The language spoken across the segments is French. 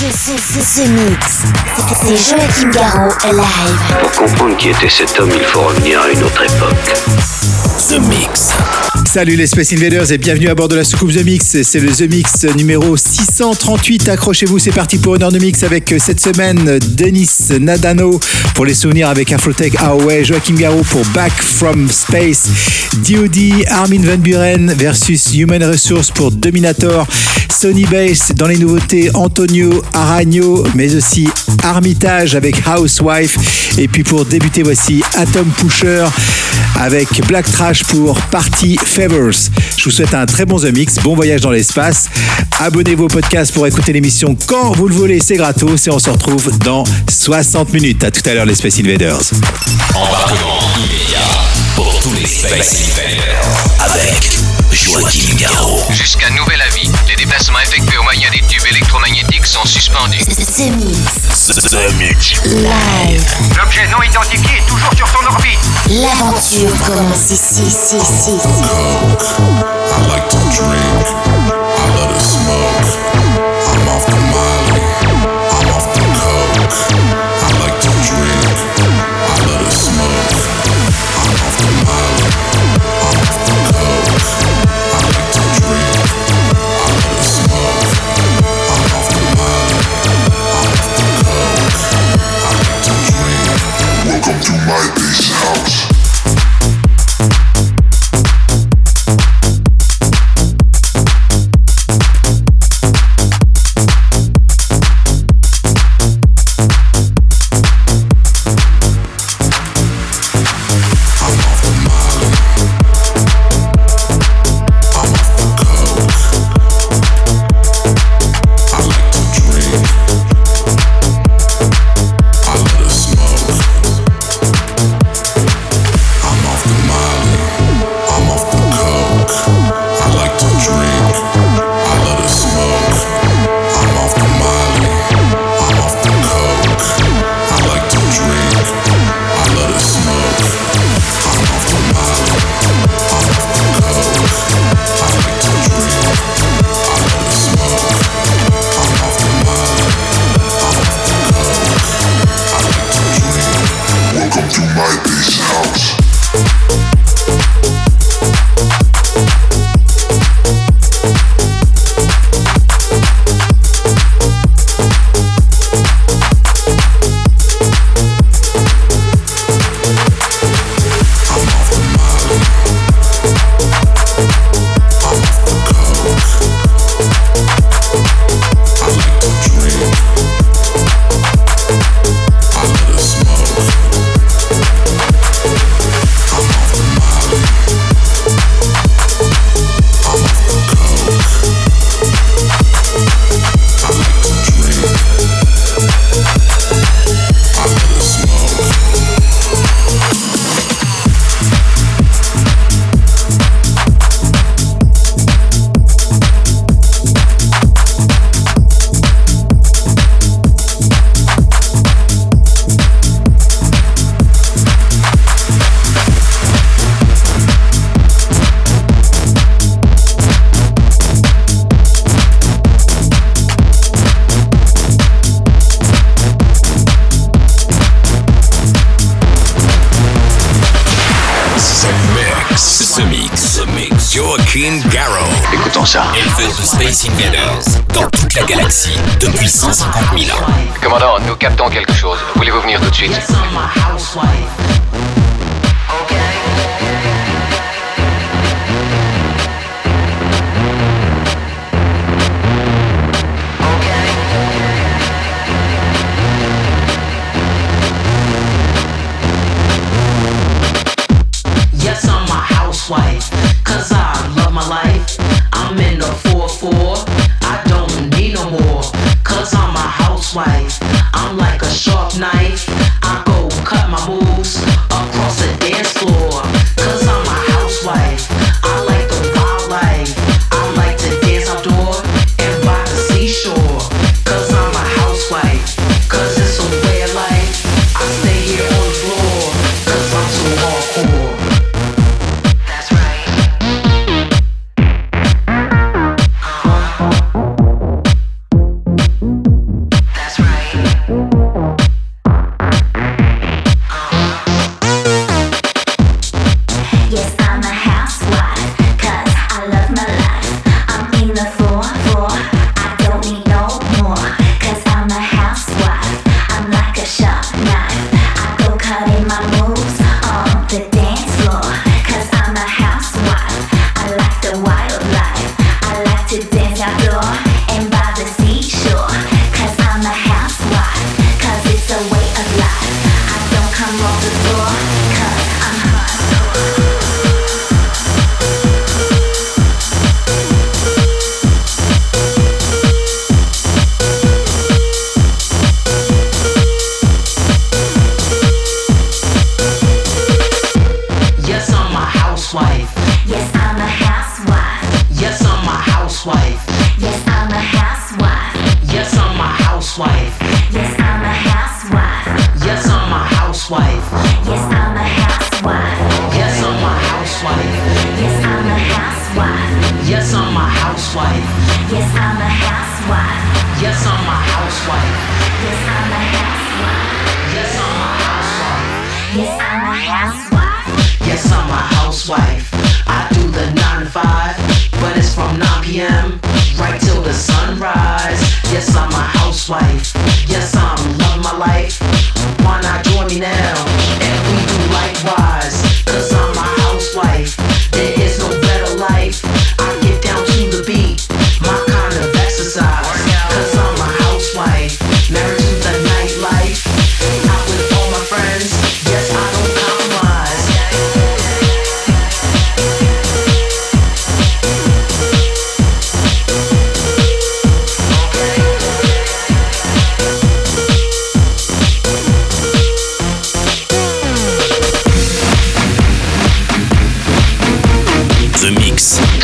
The, Mix. C'est Joachim Garraud live. Pour comprendre qui était cet homme, il faut revenir à une autre époque. The Mix. Salut les Space Invaders et bienvenue à bord de la soucoupe The Mix. C'est le The Mix numéro 638. Accrochez-vous, c'est parti pour une heure de mix avec euh, cette semaine Denis Nadano pour les souvenirs avec Afrotech AOA, Joachim Garraud pour Back from Space, DOD, Armin Van Buren versus Human Resource pour Dominator, Sony Bass dans les nouveautés Antonio Aragno, mais aussi Armitage avec Housewife. Et puis pour débuter, voici Atom Pusher avec Black Trash pour Party Favors. Je vous souhaite un très bon The Mix, bon voyage dans l'espace. Abonnez-vous au podcast pour écouter l'émission quand vous le voulez, c'est gratos et on se retrouve dans 60 minutes. À tout à l'heure les Space Invaders. Embarquement immédiat pour tous les Space Invaders avec Joachim Garraud. Jusqu'à nouvel avis, les déplacements effectués au moyen des tubes électromagnétiques sont suspendus. The Mix. The Mix. Live. L'objet non identifié est toujours sur son orbite. L'aventure commence ici, ici, ici. I like to drink. I love to smoke. Captons quelque chose. Voulez-vous venir tout de suite?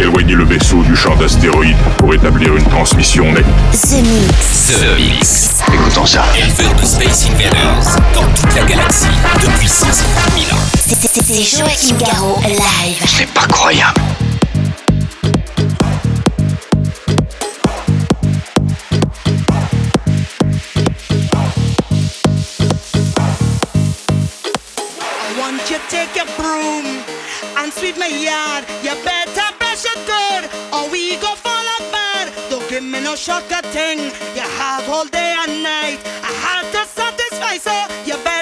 Éloignez le vaisseau du champ d'astéroïdes pour établir une transmission nette. The Mix. The Mix, Écoutons ça. éleveur de Space Invaders dans toute la galaxie depuis 530 000 ans. C'est- Joachim Garraud live. C'est pas croyable. I want you to take your broom and sweep my yard. You better crash and or we go fall apart. Don't give me no shortcut thing. You have all day and night. I have to satisfy, so you better.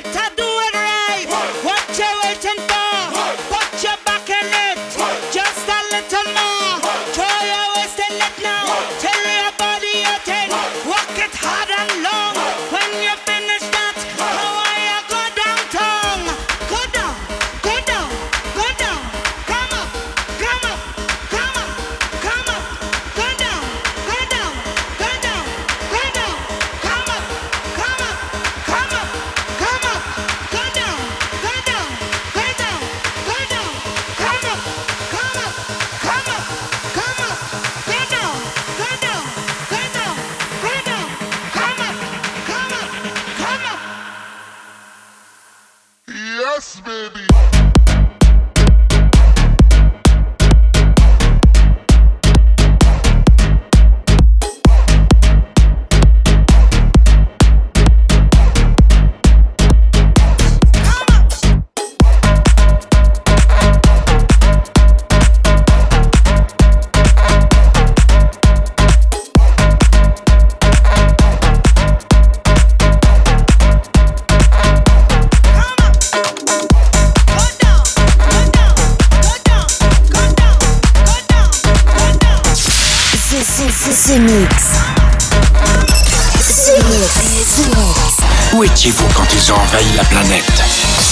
The Mix. Où étiez-vous quand ils ont envahi la planète?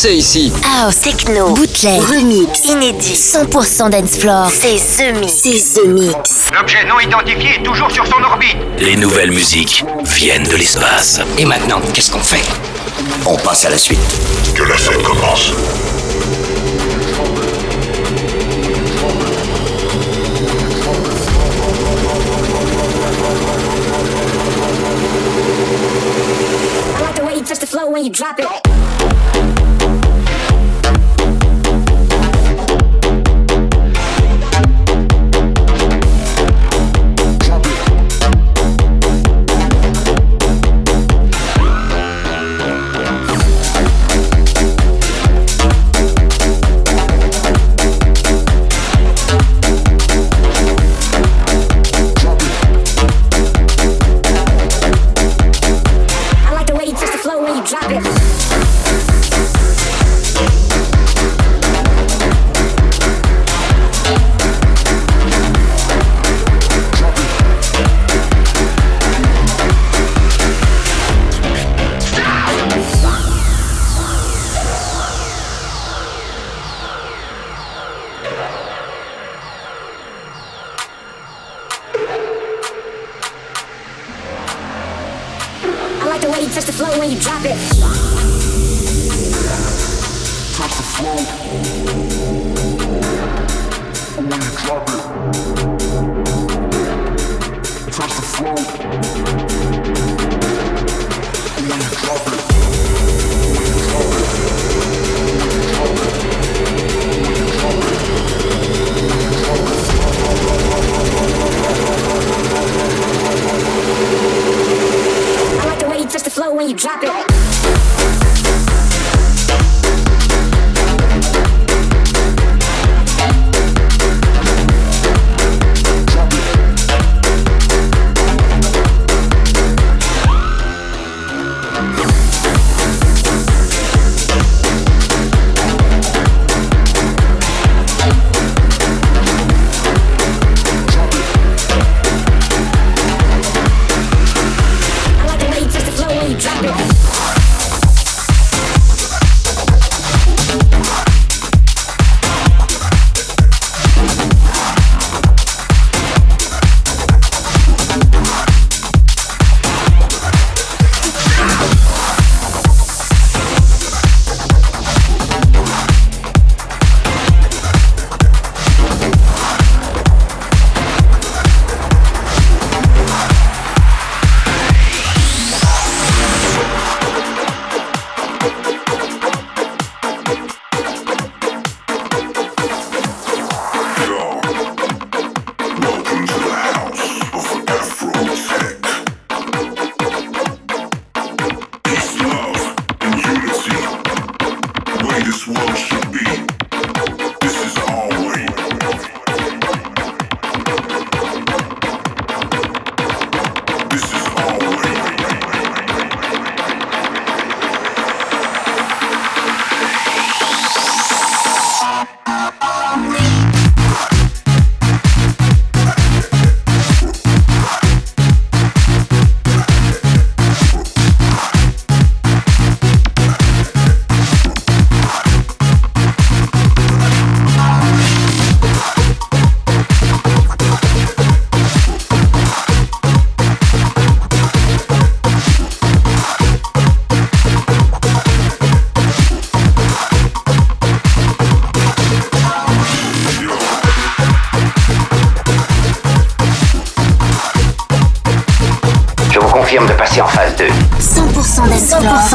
français ici. House, techno, bootleg, remix, inédit, 100% dance floor. C'est The Mix. C'est The Mix. L'objet non identifié est toujours sur son orbite. Les nouvelles musiques viennent de l'espace. Et maintenant, qu'est-ce qu'on fait? On passe à la suite. Que la fête commence.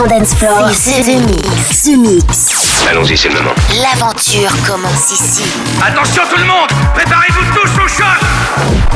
C'est Mix. Mix. Allons-y, c'est le moment. L'aventure commence ici. Attention tout le monde Préparez-vous tous au choc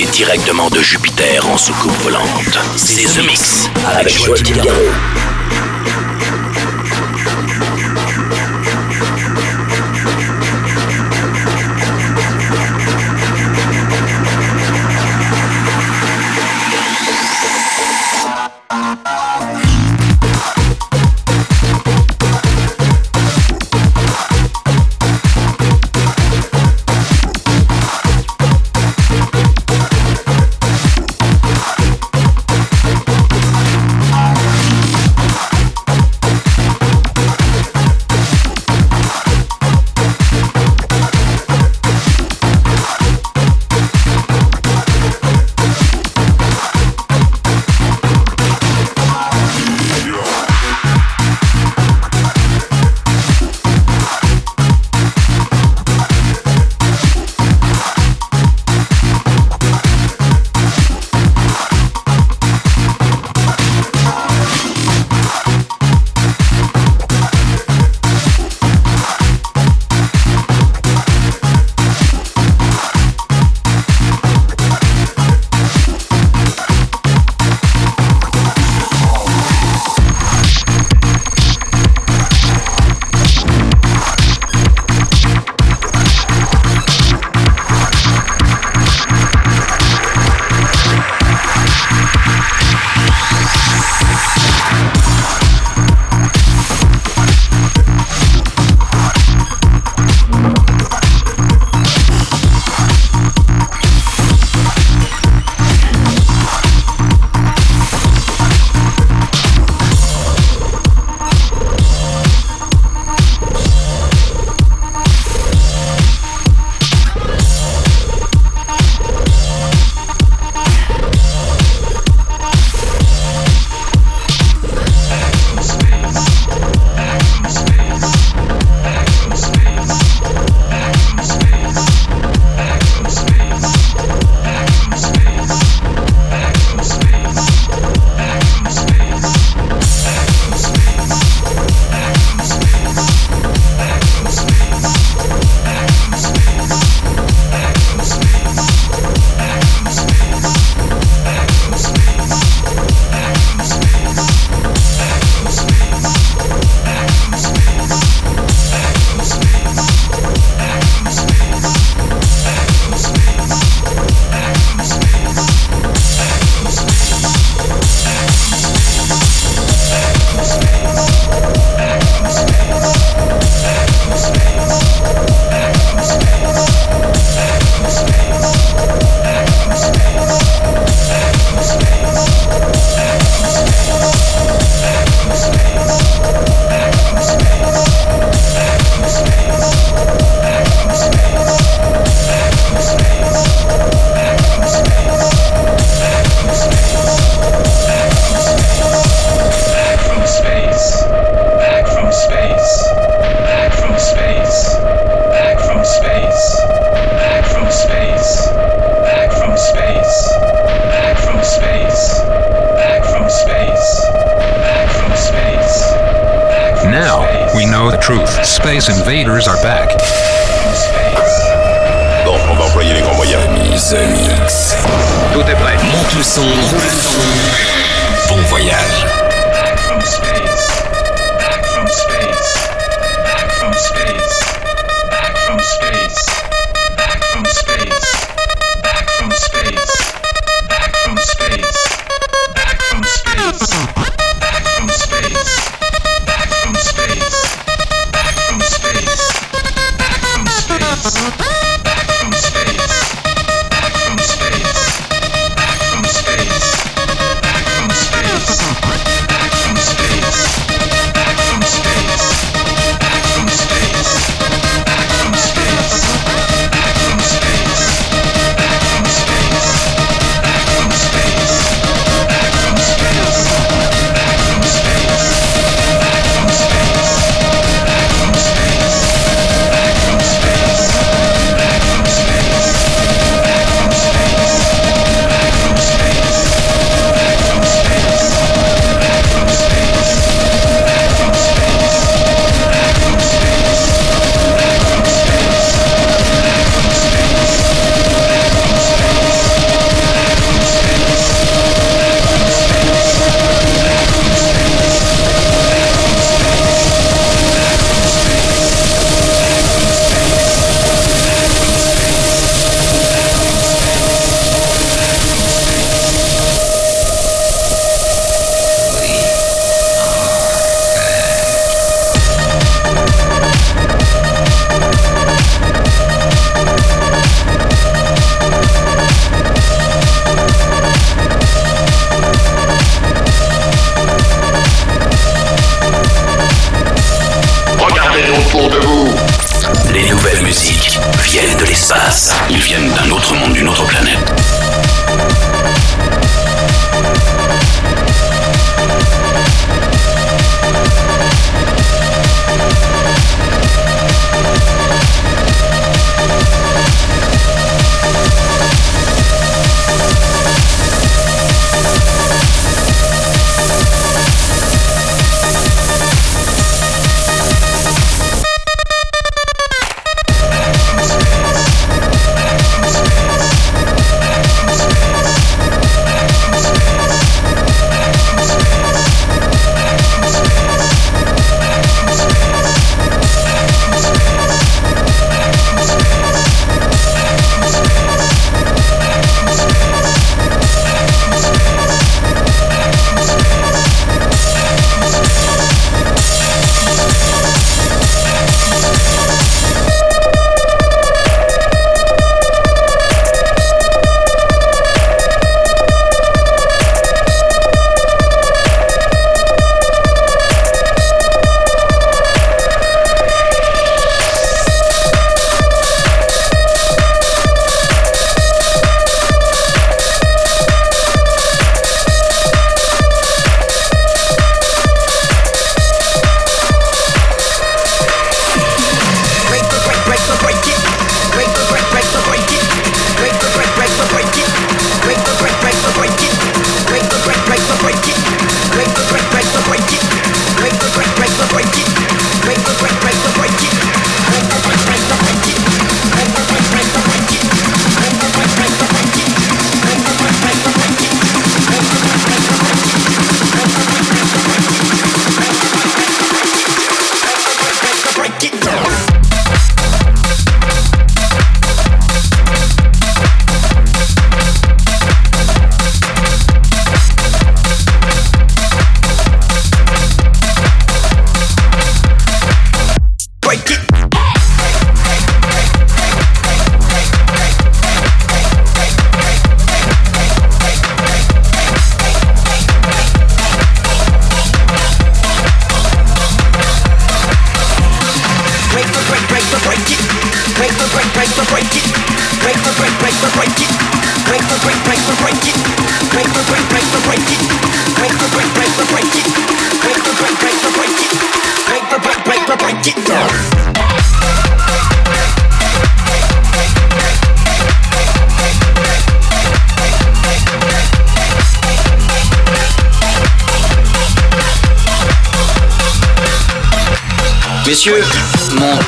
directement de Jupiter en soucoupe volante. C'est The Mix avec, avec Joël Ils viennent d'un autre monde, d'une autre planète.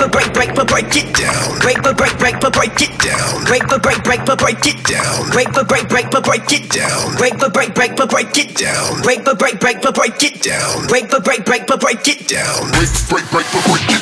But break break but break it down break but break break but break it down break but break break but break it down break but break break but break it down break but break break but break it down break but break break break it down break but break break break it down break break break but break it down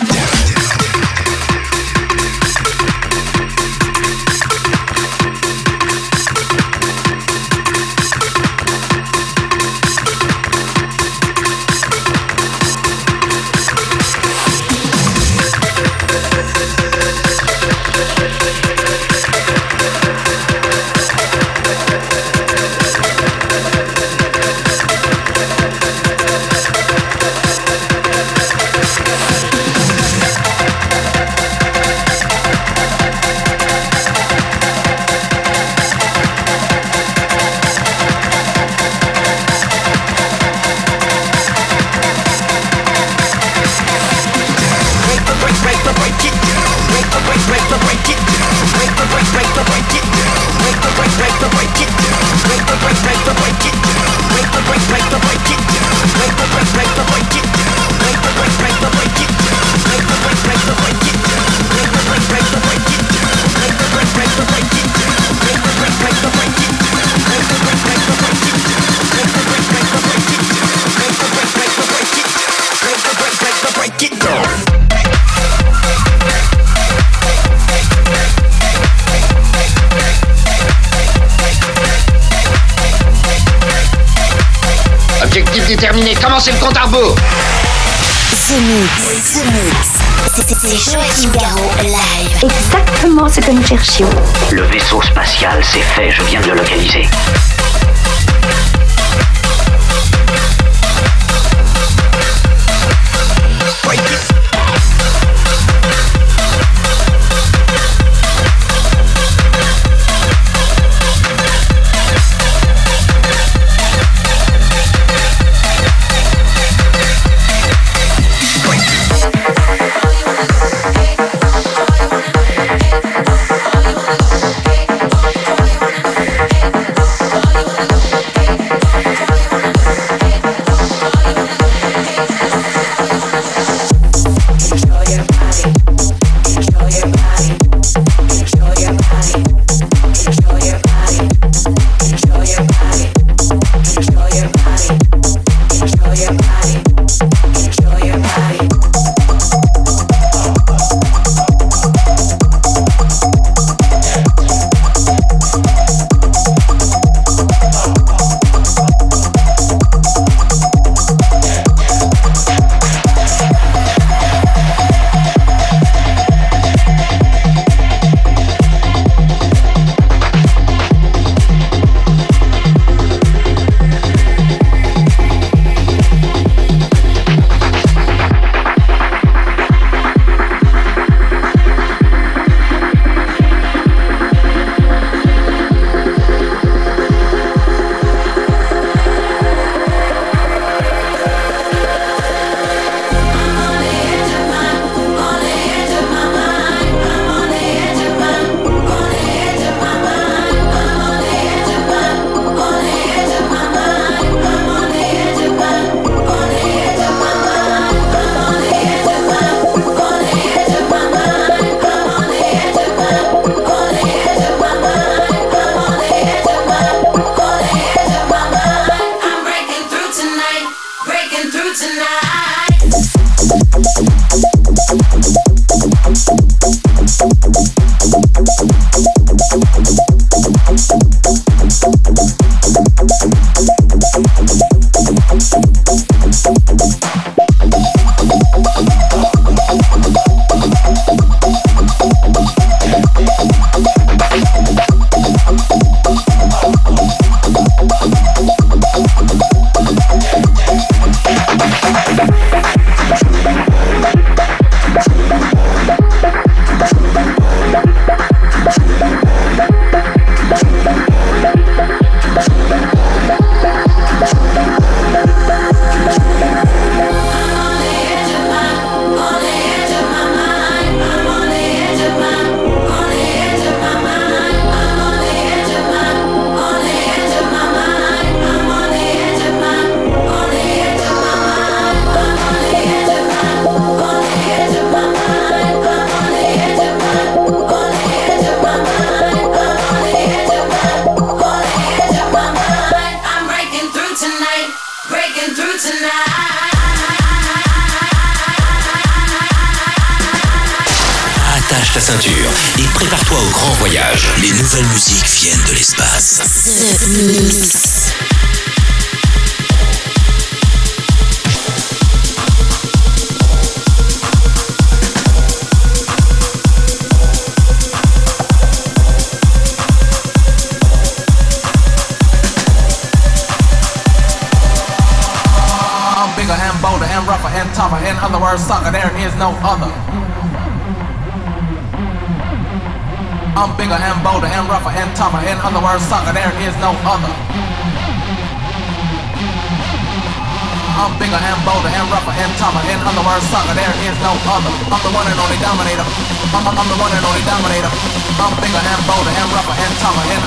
C'est- C'est Joachim Garraud live. Exactement ce que nous cherchions. Le vaisseau spatial, c'est fait, je viens de le localiser.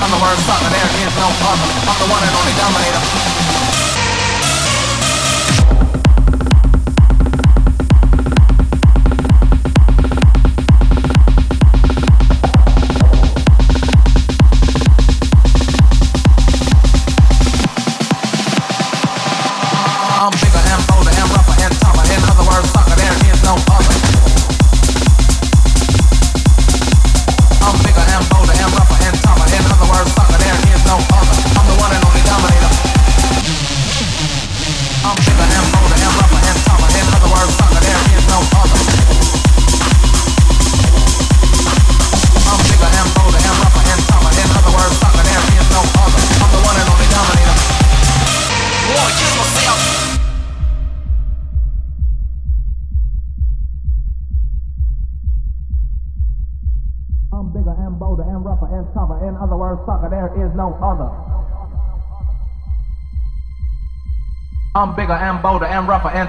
In other words, sucker, there is no other. I'm the one and only dominator.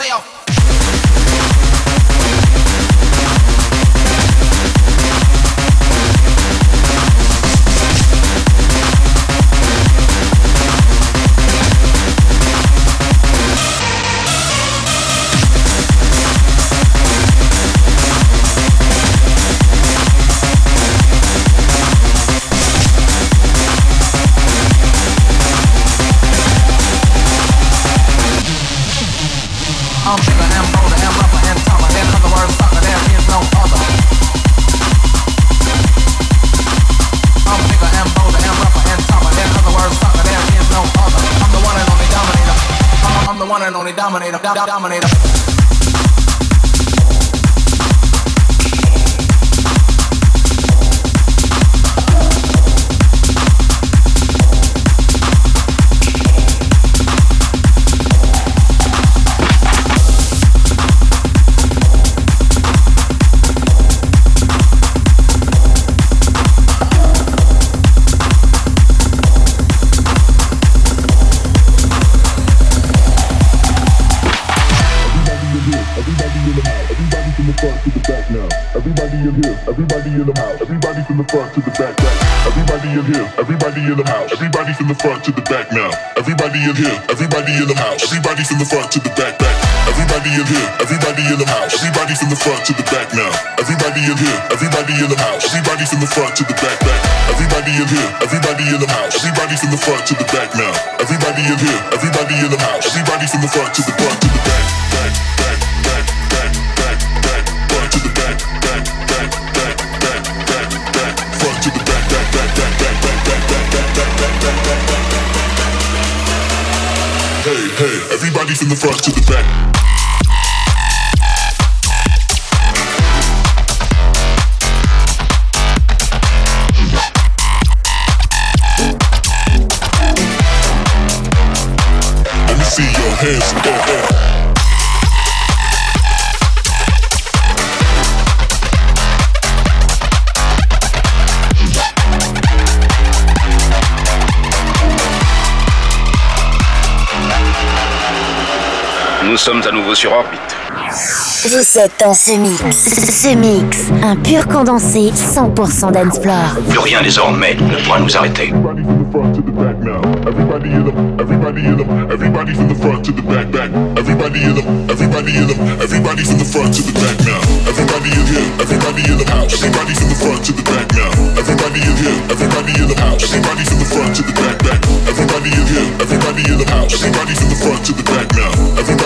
Myself. Everybody from the front to the back now. Everybody in here, everybody in the house, everybody from the front to the back, back. Everybody in here, everybody in the house, everybody from the front to the back now. Everybody in here, everybody in the house, everybody from the front to the back, back. Everybody in here, everybody in the house, everybody from the front to the back now. Everybody in here, everybody in the house, everybody from the front to the front to the back, Hey, everybody from the front to the back. Let me see your hands in Nous sommes à nouveau sur orbite. Vous êtes dans ce mix. Ce mix, un pur condensé 100% dancefloor. Plus rien désormais ne pourra nous arrêter. Everybody in them, everybody in them, everybody from the front to the back, back. Everybody in them, everybody in them, everybody from the front to the back now. Everybody in here, everybody in the house, everybody from the front to the back now. Everybody in here, everybody in the house, everybody from the front to the back, back. Everybody in here, everybody in the house, everybody from the front to the back now.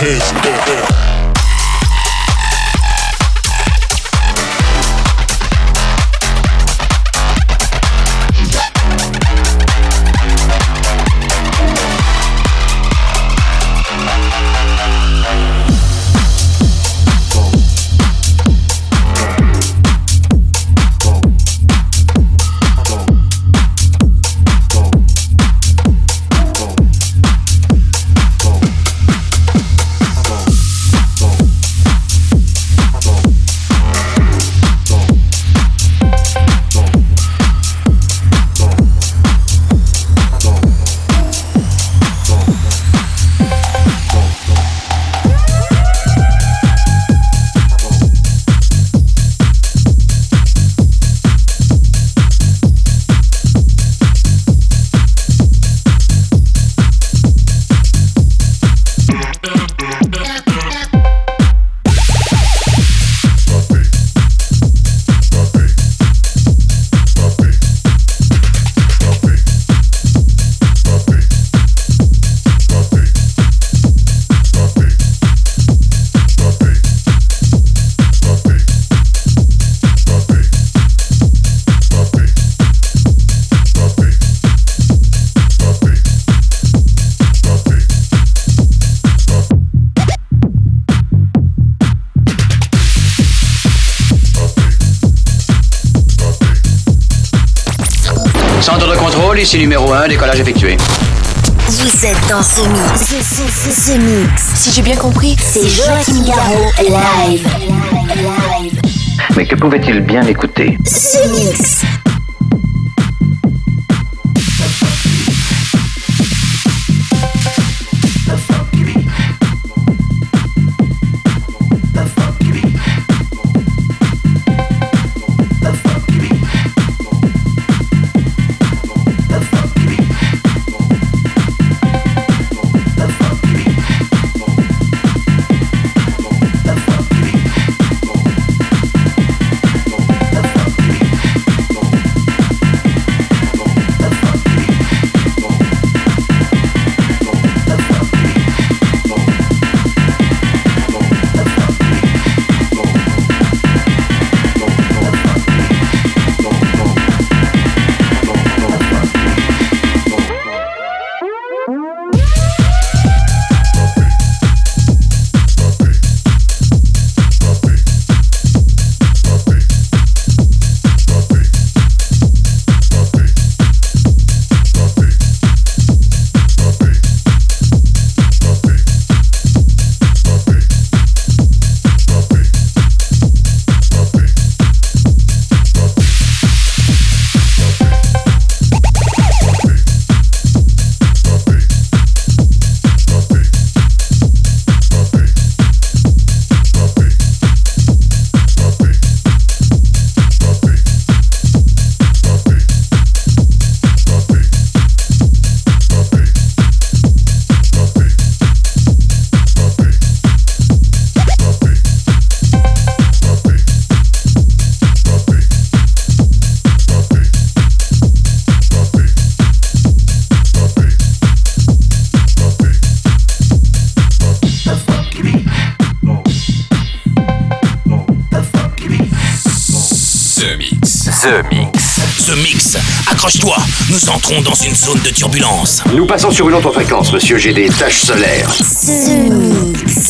hands up. Ici numéro 1, décollage effectué. Vous êtes dans ce mix. Ce, ce, ce, ce mix. Si j'ai bien compris, c'est Joachim Garraud live. Live. Mais que pouvait-il bien écouter? Ce mix. The Mix. The Mix. Accroche-toi, nous entrons dans une zone de turbulence. Nous passons sur une autre fréquence, monsieur. J'ai des taches solaires. The Mix.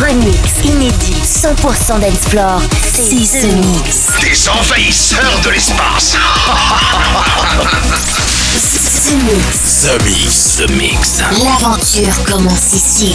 Remix inédit 100% d'Explore, c'est The Mix. Des envahisseurs de l'espace The Mix. The Mix, The Mix. L'aventure commence ici.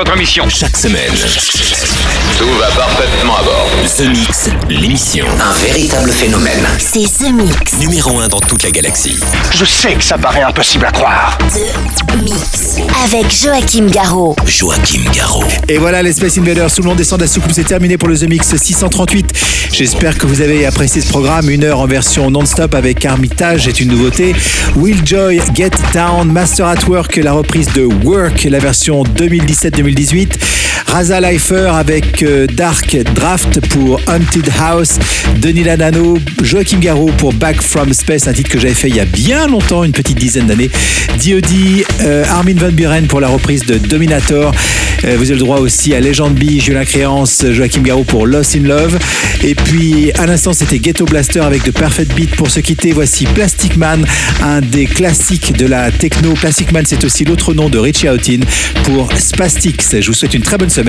Votre mission. Chaque semaine, Tout va parfaitement à bord. The Mix, l'émission. Un véritable phénomène. C'est The Mix. Numéro 1 dans toute la galaxie. Je sais que ça paraît impossible à croire. The Mix. Avec Joachim Garraud. Joachim Garraud. Et voilà, les Space Invaders, sous le nom des de la soucoupe, c'est terminé pour le The Mix 638. J'espère que vous avez apprécié ce programme. Une heure en version non-stop avec Armitage, c'est une nouveauté. Will Joy, Get Down, Master at Work, la reprise de Work, la version 2017-2018. Raza Leifer avec euh, Dark Draft pour Haunted House. Denis Lanano, Joachim Garraud pour Back from Space, un titre que j'avais fait il y a bien longtemps, une petite dizaine d'années. D.O.D., euh, Armin Van Buren pour la reprise de Dominator. Euh, vous avez le droit aussi à Legend B, Julien Créance, Joachim Garraud pour Lost in Love. Et puis à l'instant, c'était Ghetto Blaster avec The Perfect Beat pour se quitter. Voici Plastic Man, un des classiques de la techno. Plastic Man, c'est aussi l'autre nom de Richie Houghton pour Spastix. Je vous souhaite une très bonne semaine.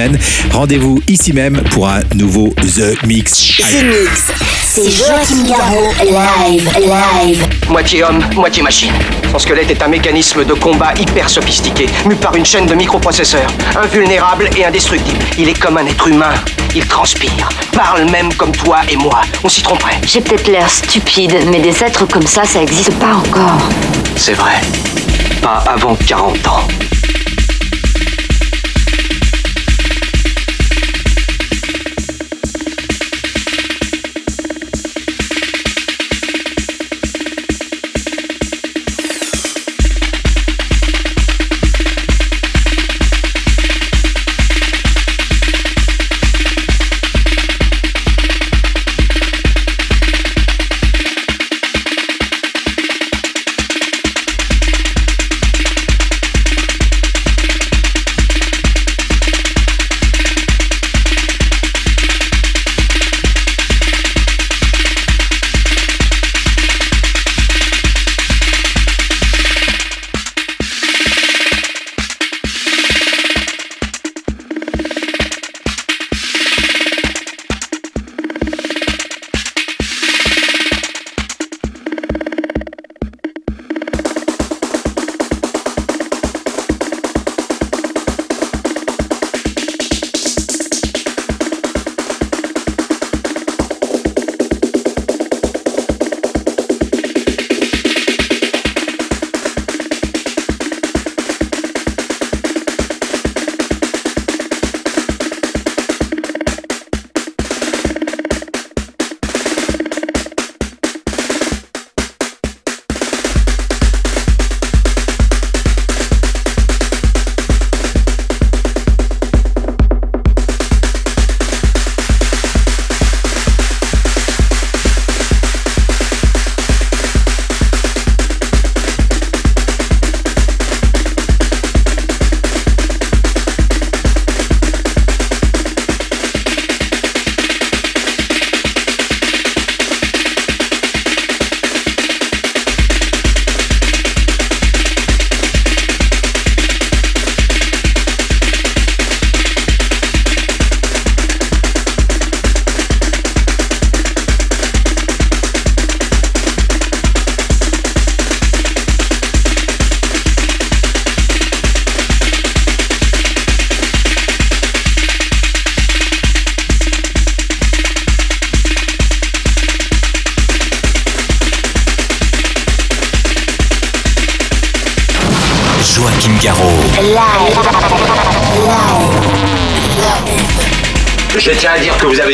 Rendez-vous ici même pour un nouveau The Mix. The Mix. C'est Joachim Garraud, live, live. Moitié homme, moitié machine. Son squelette est un mécanisme de combat hyper sophistiqué, mu par une chaîne de microprocesseurs, invulnérable et indestructible. Il est comme un être humain. Ils transpirent, parlent même comme toi et moi. On s'y tromperait. J'ai peut-être l'air stupide, mais des êtres comme ça, ça existe pas encore. C'est vrai. Pas avant 40 ans.